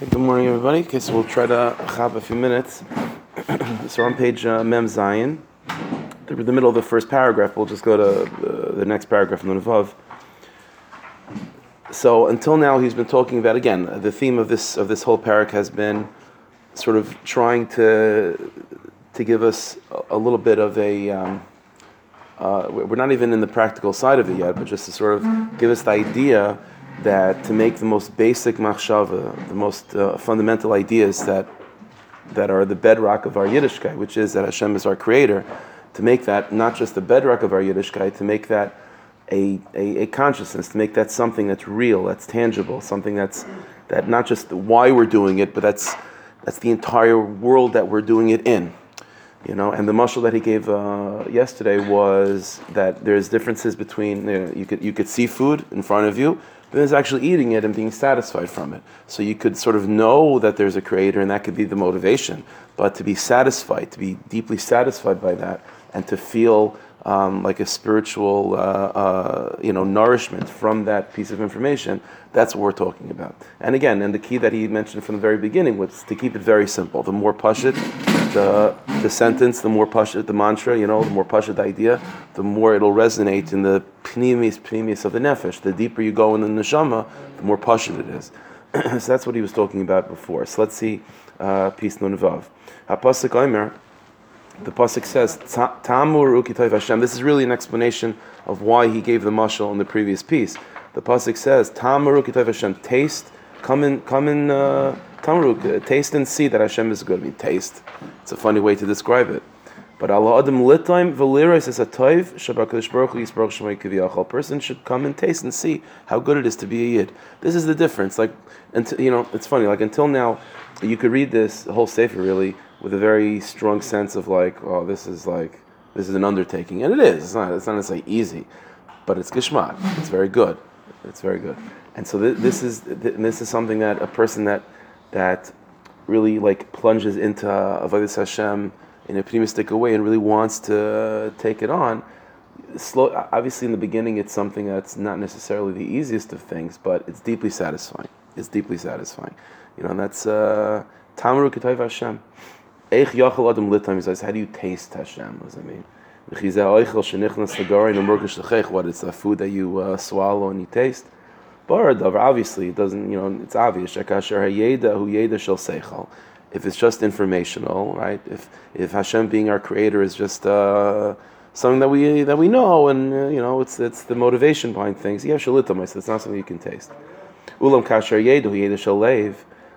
Good morning, everybody. Okay, so we'll try to have a few minutes. so on page uh, Mem Zion, the, the middle of the first paragraph, we'll just go to the, the next paragraph from the above. So until now, he's been talking about again the theme of this of this whole parak has been sort of trying to to give us a, a little bit of a. Um, uh, we're not even in the practical side of it yet, but just to sort of give us the idea that to make the most basic machshava, the most uh, fundamental ideas that that are the bedrock of our Yiddishkeit, which is that Hashem is our creator, to make that not just the bedrock of our Yiddishkeit, to make that a, a, a, consciousness, to make that something that's real, that's tangible, something that's that not just why we're doing it, but that's that's the entire world that we're doing it in. You know, and the muscle that he gave uh, yesterday was that there's differences between you, know, you could you could see food in front of you, but there's actually eating it and being satisfied from it. So you could sort of know that there's a creator, and that could be the motivation. But to be satisfied, to be deeply satisfied by that, and to feel um, like a spiritual, uh, uh, you know, nourishment from that piece of information. That's what we're talking about. And again, and the key that he mentioned from the very beginning was to keep it very simple. The more pashit, the the sentence, the more pashit the mantra, you know, the more pashit the idea, the more it'll resonate in the pnimis pnimis of the nefesh. The deeper you go in the neshama, the more pashit it is. so that's what he was talking about before. So let's see, uh, piece nun vav. Hapasik omer the pasuk says Tamur ukitayv Hashem. This is really an explanation of why he gave the mashal in the previous piece. The pasuk says Tamur ukitayv Hashem. Taste, come in, come in. Uh, Tamruk, uh, taste and see that Hashem is good. I mean, taste. It's a funny way to describe it. But Allah Adam Litaim Valiris is a toiv Shabakadosh Baruch Yisbarach Shemay person should come and taste and see how good it is to be a yid. This is the difference. Like, until, you know, it's funny. Like until now, you could read this whole sefer really with a very strong sense of like, oh, this is like this is an undertaking, and it is. It's not. It's not necessarily easy, but it's gishmak. It's very good. It's very good. And so th- this is th- this is something that a person that that really like plunges into avodas Hashem in a optimistic way and really wants to take it on. Slow, obviously, in the beginning, it's something that's not necessarily the easiest of things, but it's deeply satisfying. It's deeply satisfying, you know. And that's uh, Tamru uh, Hashem. Eich yachal adam litam, says, how do you taste Hashem? What does that mean? What it's the food that you uh, swallow and you taste. Obviously, it doesn't, you know, it's obvious. If it's just informational, right? If if Hashem being our creator is just uh, something that we that we know, and uh, you know, it's it's the motivation behind things. Yeah, shalitam, it's not something you can taste. Ulam kasher yedu yeda shalev,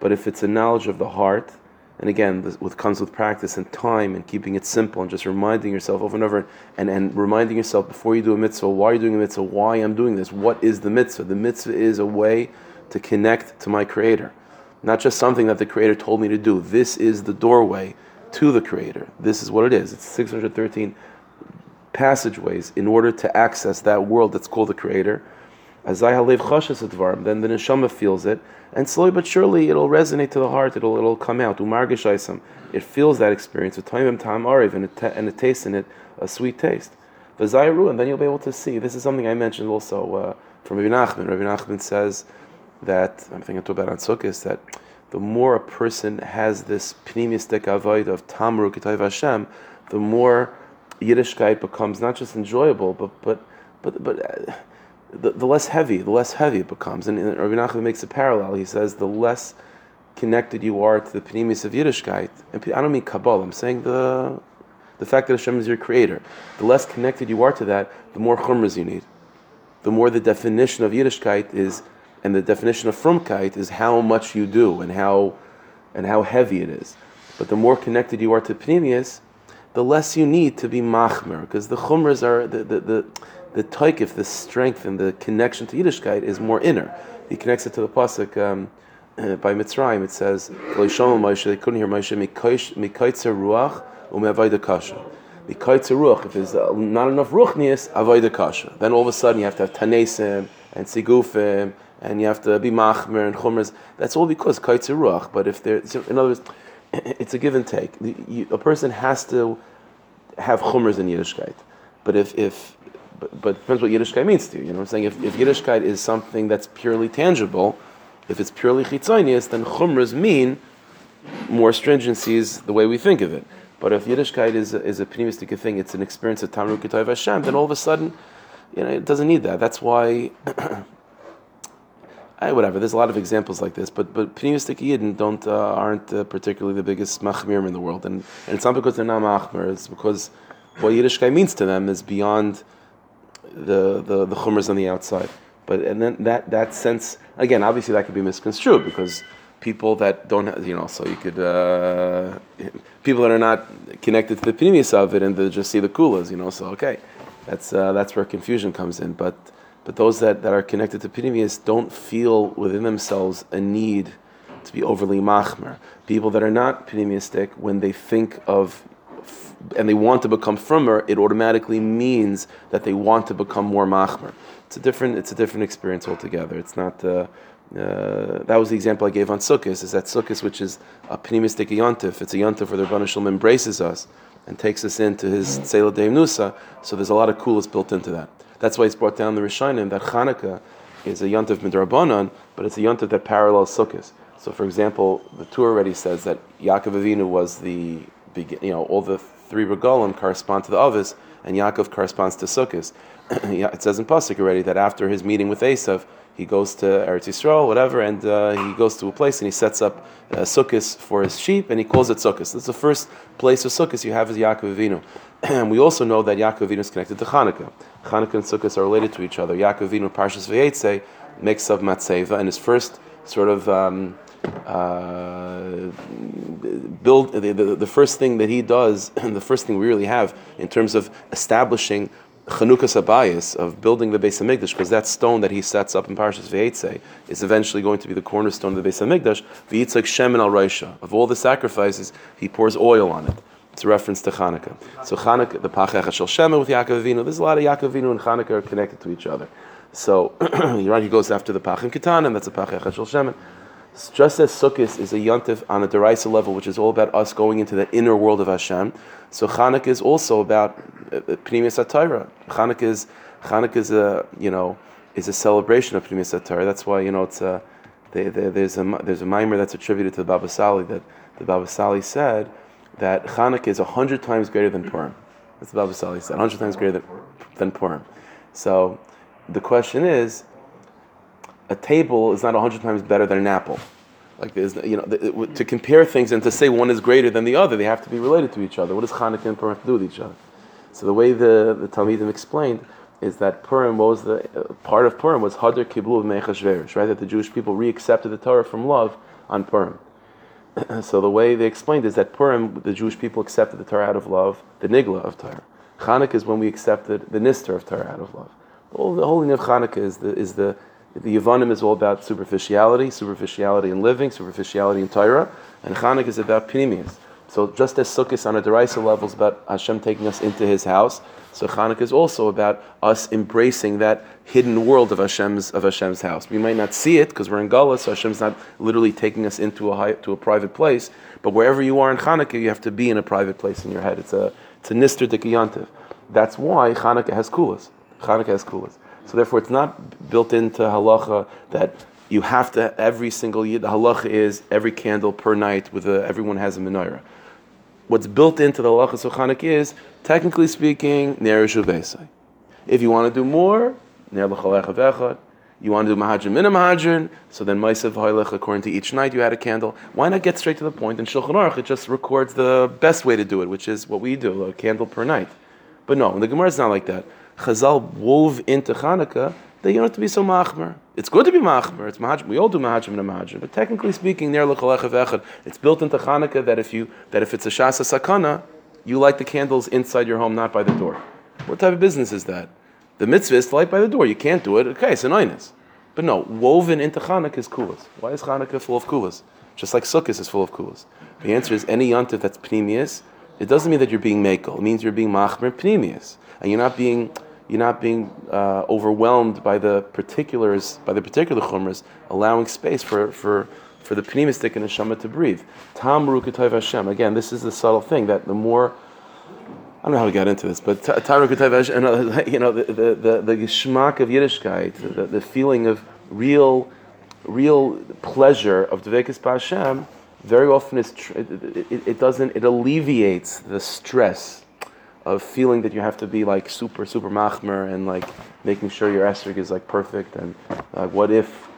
but if it's a knowledge of the heart, and again, this with, comes with practice and time and keeping it simple and just reminding yourself over and over and, and reminding yourself before you do a mitzvah, why are you doing a mitzvah, why I'm doing this, what is the mitzvah? The mitzvah is a way to connect to my Creator. Not just something that the Creator told me to do. This is the doorway to the Creator. This is what it is. It's 613 passageways in order to access that world that's called the Creator then the neshama feels it, and slowly but surely it'll resonate to the heart. It'll it'll come out. It feels that experience. Time time ariv, and it and it tastes in it a sweet taste. The zayru, and then you'll be able to see. This is something I mentioned also uh, from Rabbi Nachman. Rabbi Nachman says that I'm thinking about on Sukkot that the more a person has this pneumistic avoid of tamru kitayv Hashem, the more Yiddishkeit becomes not just enjoyable, but but but but. Uh, the, the less heavy, the less heavy it becomes. And, and Rabbi Nachman makes a parallel. He says the less connected you are to the pnimis of Yiddishkeit. And I don't mean Kabbalah. I'm saying the the fact that Hashem is your creator. The less connected you are to that, the more chumras you need. The more the definition of Yiddishkeit is, and the definition of frumkeit is how much you do and how and how heavy it is. But the more connected you are to pnimius, the less you need to be machmer, because the chumras are the, the, the the taikif, the strength and the connection to Yiddishkeit is more inner. He connects it to the pasuk um, uh, by Mitzrayim. It says, they couldn't hear Moshe, ruach kasha. Ruach, if there's uh, not enough ruchnias, avayda kasha. Then all of a sudden you have to have tanesim and sigufim, and you have to be machmer and chumras. That's all because kaitzer ruach. But if there, in other words, it's a give and take. a person has to have chumras in Yiddishkeit. But if, if but, but it depends what Yiddishkeit means to you. You know what I'm saying? If, if Yiddishkeit is something that's purely tangible, If it's purely chitzonius, then chumras mean more stringencies the way we think of it. But if Yiddishkeit is a, is a pneumistic thing, it's an experience of Tamru Ketayv Hashem, then all of a sudden, you know, it doesn't need that. That's why, I, whatever. There's a lot of examples like this, but but pneumistic Yidden don't uh, aren't uh, particularly the biggest machmirim in the world, and and it's not because they're not machmir. It's because what Yiddishkeit means to them is beyond the the the chumras on the outside. But and then that that sense again, obviously that could be misconstrued because people that don't have, you know, so you could, uh, people that are not connected to the pneumius of it and they just see the kulas, you know, so okay, that's, uh, that's where confusion comes in. But, but those that, that are connected to pneumius don't feel within themselves a need to be overly machmer. People that are not pneumiistic, when they think of and they want to become firmer, it automatically means that they want to become more machmer. It's a different, it's a different experience altogether. It's not, uh, uh, that was the example I gave on Sukkot, is that Sukkot, which is a pneumistic yontif, it's a yontif where the Ribono Shel Olam embraces us and takes us into his Tzela Deim Nusa, so there's a lot of coolness built into that. That's why he's brought down the Rishonim that Chanukah is a yontif midrabanan, but it's a yontif that parallels Sukkot. So, for example, the Tur already says that Yaakov Avinu was the, you know, all the three regalim correspond to the Avis, and Yaakov corresponds to Sukkot. it says in Pasuk already that after his meeting with Esav, he goes to Eretz Yisrael, whatever, and uh, he goes to a place and he sets up uh, sukkahs for his sheep, and he calls it sukkahs. That's the first place of sukkahs you have is Yaakov Avinu. and we also know that Yaakov Avinu is connected to Hanukkah. Hanukkah and sukkahs are related to each other. Yaakov Avinu, Parshas Vayetze, makes of Matseva, and his first sort of um, uh, build the, the, the, first thing that he does, and the first thing we really have in terms of establishing Chanukah Sabayis of building the Beis Hamikdash, because that stone that he sets up in Parshas Veitzei is eventually going to be the cornerstone of the Beis Hamikdash. V'yitzak Shemin al Raisha. Of all the sacrifices, he pours oil on it. It's a reference to Chanukah. So Chanukah, the Pachach Shel Shemin with Yaakov Avinu. There's a lot of Yaakov Avinu and Chanukah are connected to each other. So. He goes after the Pachim Kitan, and that's a Pachach Shel Shemin. Just as Sukkot is a yontif on a derisa level, which is all about us going into the inner world of Hashem, so Chanukah is also about uh, uh, Atayra. Chanukah is Chanukah is a you know is a celebration of Pneumius Atayra. That's why you know it's a they, they, there's a there's a mimer that's attributed to the Baba Sali that the Baba Sali said that Chanukah is hundred times greater than Purim. That's the Baba Sali said, hundred times greater than, than Purim. So the question is a table is not a hundred times better than an apple. Like there's, you know, to compare things and to say one is greater than the other, they have to be related to each other. What does Hanukkah and Purim have to do with each other? So the way the the Talmidim explained is that Purim was the uh, part of Purim was Hadar Kiblu of Mechashverish, right? That the Jewish people reaccepted the Torah from love on Purim. so the way they explained is that Purim, the Jewish people accepted the Torah out of love, the Nigla of Torah. Chanukah is when we accepted the Nister of Torah out of love. All the holy of Chanukah is the is the the Yavanim is all about superficiality, superficiality in living, superficiality in Torah, and Chanukah is about Pnimius. So just as Sukkot on a derisa level is about Hashem taking us into His house, so Chanukah is also about us embracing that hidden world of Hashem's of Hashem's house. We might not see it because we're in Gala, so Hashem's not literally taking us into a high, to a private place. But wherever you are in Chanukah, you have to be in a private place in your head. It's a it's a nister dikiyantiv. That's why Chanukah has kulas. Chanukah has kulas. So therefore, it's not built into halacha that you have to every single year. The halacha is every candle per night with a, everyone has a menorah. What's built into the halacha sochanik is, technically speaking, ner If you want to do more, ner. You want to do mahadrin min mahadrin, so then ma'asav haylech according to each night you had a candle. Why not get straight to the point? In Shulchan Aruch it just records the best way to do it, which is what we do, a candle per night. But no, the Gemara is not like that. Chazal wove into Hanukkah that you don't have to be so machmer. It's good to be machmer. It's mahajim. We all do mahajim and mahajim. But technically speaking, near echad, it's built into Hanukkah that if you that if it's a shasa sakana, you light the candles inside your home, not by the door. What type of business is that? The mitzvah is to light by the door. You can't do it. Okay, it's an oinus. But no, woven into Hanukkah is kulas. Why is Hanukkah full of kulas? Just like Sukkot is full of kulas. The answer is any yontif that's pnimius, it doesn't mean that you're being makel. It means you're being machmer pnimius. And you're not being you're not being uh, overwhelmed by the particulars, by the particular chumras, allowing space for, for, for the pneumistic and neshama to breathe. Tam Rukatayv Hashem. Again, this is the subtle thing that the more I don't know how we got into this, but Tam Rukatayv Hashem, you know, the, the, the, the geschmack of Yiddishkeit, the, the feeling of real real pleasure of Dvekas Hashem, very often tr- it, it, it doesn't, it alleviates the stress of feeling that you have to be like super, super machmer and like making sure your esrog is like perfect and like what if,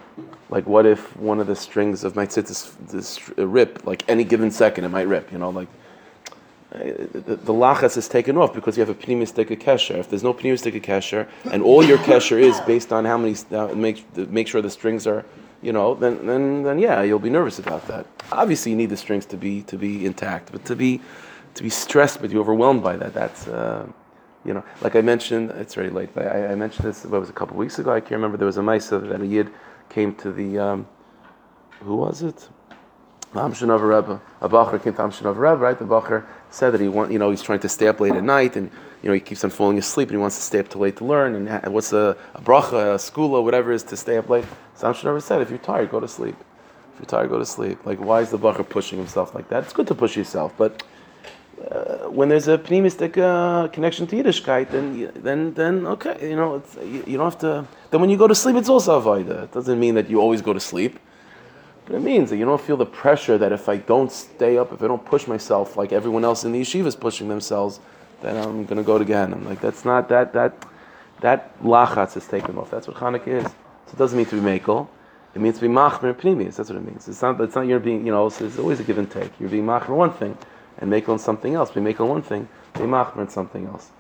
like what if one of the strings of my tzitzis this rip, like any given second it might rip, you know, like uh, the, the lachas is taken off because you have a pneumistic kesher. If there's no pneumistic kesher, and all your kesher is based on how many uh, make make sure the strings are, you know, then then then yeah, you'll be nervous about that. Obviously, you need the strings to be to be intact, but to be to be stressed, but you overwhelmed by that, that's. Uh, you know, like I mentioned, it's very late. But I, I mentioned this. What was a couple weeks ago? I can't remember. There was a ma'isa that a yid came to the. Um, who was it? Amshinov Rebbe, a Bacher came to Amshinov Rebbe, right? The Bacher said that he want, you know, he's trying to stay up late at night, and you know, he keeps on falling asleep, and he wants to stay up too late to learn. And what's a, a bracha, a skula, whatever it is to stay up late? So Amshinov said, if you're tired, go to sleep. If you're tired, go to sleep. Like, why is the Bacher pushing himself like that? It's good to push yourself, but when there's a pneumistic uh, connection to Yiddishkeit, then then then okay, you know, you, you don't have to. Then when you go to sleep, it's also avoida. It doesn't mean that you always go to sleep. But it means that you don't feel the pressure that if I don't stay up, if I don't push myself like everyone else in the yeshiva is pushing themselves, then I'm going to go to Gehenna. Like that's not that that that lachatz is taken off. That's what Hanukkah is. So it doesn't mean to be makel. It means to be machmer pnimis. That's what it means. It's not. It's not you're being. You know. It's, it's always a give and take. You're being machmer one thing, and make on something else. Be makel one thing, be machmer on something else.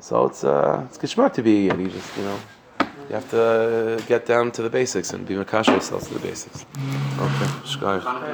So it's uh it's geschmack to be. And you just you know. You have to get down to the basics and be makash yourselves to the basics. Okay, shkayach.